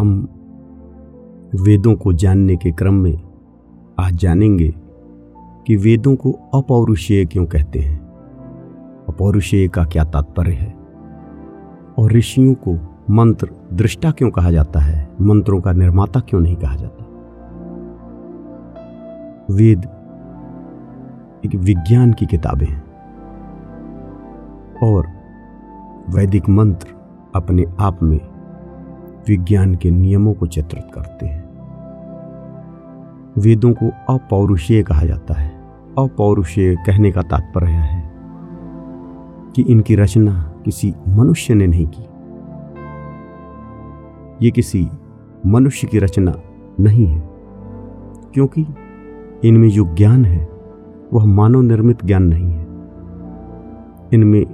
हम वेदों को जानने के क्रम में आज जानेंगे कि वेदों को अपौरुषेय क्यों कहते हैं? अपौरुषेय का क्या तात्पर्य है? और ऋषियों को मंत्र दृष्टा क्यों कहा जाता है? मंत्रों का निर्माता क्यों नहीं कहा जाता? वेद एक विज्ञान की किताबें हैं। और वैदिक मंत्र अपने आप में विज्ञान के नियमों को चित्रित करते हैं। वेदों को अपौरुषेय कहा जाता है। अपौरुषेय कहने का तात्पर्य है कि इनकी रचना किसी मनुष्य ने नहीं की। ये किसी मनुष्य की रचना नहीं है, क्योंकि इनमें जो ज्ञान है, वह मानव निर्मित ज्ञान नहीं है। इनमें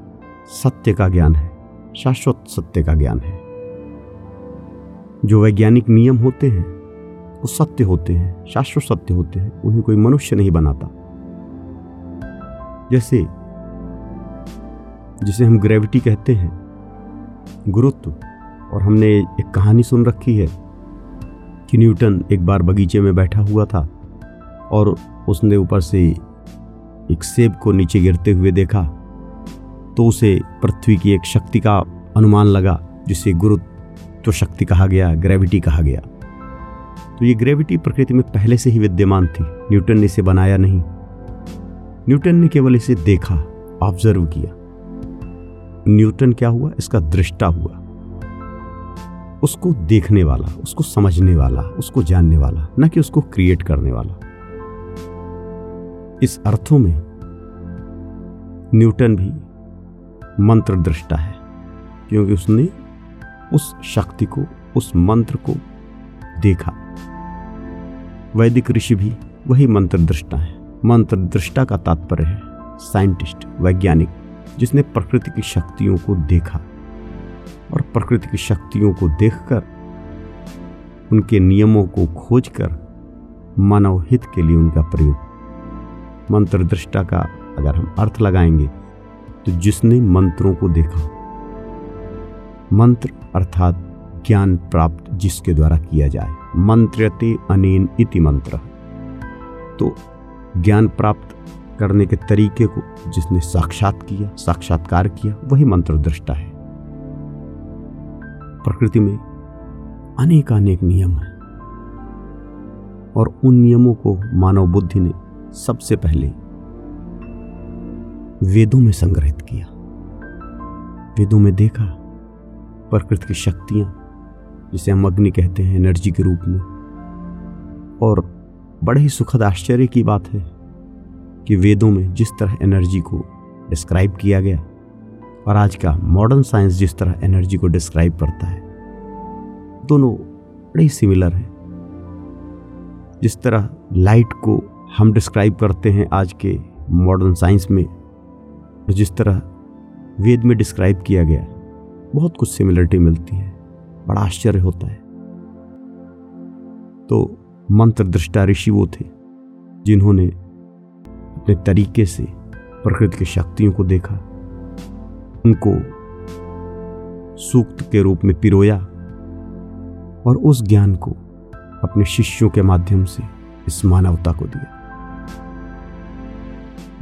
सत्य का ज्ञान है, शाश्वत सत्य का ज्ञान है। जो वैज्ञानिक नियम होते हैं, वो सत्य होते हैं, शाश्वत सत्य होते हैं, उन्हें कोई मनुष्य नहीं बनाता। जैसे, जिसे हम ग्रेविटी कहते हैं, गुरुत्व, और हमने एक कहानी सुन रखी है कि न्यूटन एक बार बगीचे में बैठा हुआ था, और उसने ऊपर से एक सेब को नीचे गिरते हुए देखा तो उसे पृथ्वी की एक शक्ति का अनुमान लगा, जिसे गुरुत्व शक्ति कहा गया ग्रेविटी कहा गया। तो ये ग्रेविटी प्रकृति में पहले से ही विद्यमान थी। न्यूटन ने इसे बनाया नहीं। न्यूटन ने केवल इसे देखा ऑब्ज़र्व किया। न्यूटन क्या हुआ? इसका दृष्टा हुआ। उसको देखने वाला, उसको समझने वाला, उसको जानने वाला, न कि उसको क्रिएट करने वाला। इस अर्थों में न्यूटन भी मंत्र दृष्टा है, क्योंकि उसने उस शक्ति को, उस मंत्र को देखा। वैदिक ऋषि भी वही मंत्र दृष्टा है। मंत्र दृष्टा का तात्पर्य है साइंटिस्ट, वैज्ञानिक, जिसने प्रकृति की शक्तियों को देखा और प्रकृति की शक्तियों को देखकर उनके नियमों को खोजकर मानव हित के लिए उनका प्रयोग। मंत्र दृष्टा का अगर हम अर्थ लगाएँगे तो जिसने मंत्रों को देखा मंत्र अर्थात ज्ञान प्राप्त जिसके द्वारा किया जाए। मंत्रते अनेन इति मंत्र। तो ज्ञान प्राप्त करने के तरीके को जिसने साक्षात किया, साक्षात्कार किया, वही मंत्र दृष्टा है। प्रकृति में अनेक अनेक नियम हैं। और उन नियमों को मानव बुद्धि ने सबसे पहले वेदों में संग्रहित किया। वेदों में देखा प्रकृति की शक्तियाँ, जिसे हम अग्नि कहते हैं, एनर्जी के रूप में। और बड़े ही सुखद आश्चर्य की बात है कि वेदों में जिस तरह एनर्जी को डिस्क्राइब किया गया, और आज का मॉडर्न साइंस जिस तरह एनर्जी को डिस्क्राइब करता है, दोनों बड़े ही सिमिलर हैं। जिस तरह लाइट को हम डिस्क्राइब करते हैं आज के मॉडर्न साइंस में जिस तरह वेद में डिस्क्राइब किया गया बहुत कुछ सिमिलरिटी मिलती है। बड़ा आश्चर्य होता है। तो मंत्र दृष्टा ऋषि वो थे, जिन्होंने अपने तरीके से प्रकृति की शक्तियों को देखा। उनको सूक्त के रूप में पिरोया और उस ज्ञान को अपने शिष्यों के माध्यम से इस मानवता को दिया।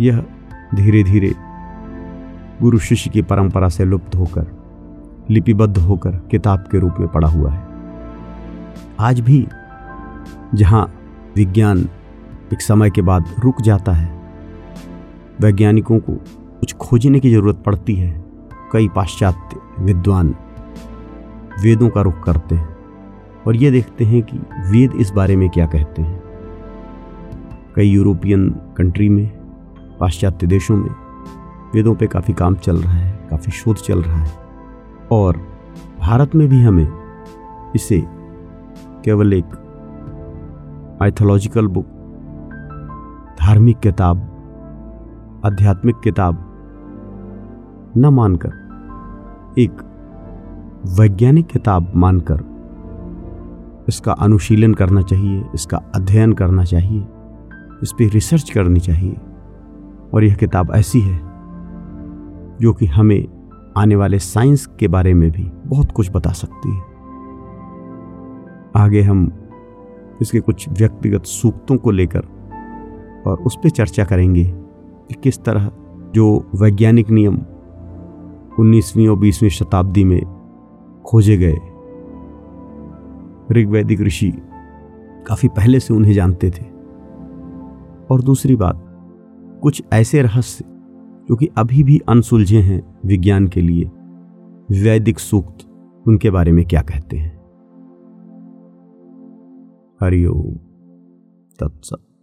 यह धीरे धीरे गुरु शिष्य की परंपरा से लुप्त होकर लिपिबद्ध होकर किताब के रूप में पड़ा हुआ है। आज भी जहाँ विज्ञान एक समय के बाद रुक जाता है, वैज्ञानिकों को कुछ खोजने की ज़रूरत पड़ती है। कई पाश्चात्य विद्वान वेदों का रुख करते हैं और ये देखते हैं कि वेद इस बारे में क्या कहते हैं। कई यूरोपियन कंट्री में, पाश्चात्य देशों में वेदों पे काफ़ी काम चल रहा है, काफ़ी शोध चल रहा है। और भारत में भी हमें इसे केवल एक माइथोलॉजिकल बुक धार्मिक किताब, आध्यात्मिक किताब न मानकर, एक वैज्ञानिक किताब मानकर इसका अनुशीलन करना चाहिए, इसका अध्ययन करना चाहिए, इस पर रिसर्च करनी चाहिए। और यह किताब ऐसी है जो कि हमें आने वाले साइंस के बारे में भी बहुत कुछ बता सकती है। आगे हम इसके कुछ व्यक्तिगत सूक्तों को लेकर और उस पर चर्चा करेंगे कि किस तरह जो वैज्ञानिक नियम 19वीं और 20वीं शताब्दी में खोजे गए। ऋग्वैदिक ऋषि काफ़ी पहले से उन्हें जानते थे। और दूसरी बात, कुछ ऐसे रहस्य जो कि अभी भी अनसुलझे हैं विज्ञान के लिए। वैदिक सूक्त उनके बारे में क्या कहते हैं? हरिओम तत्सत।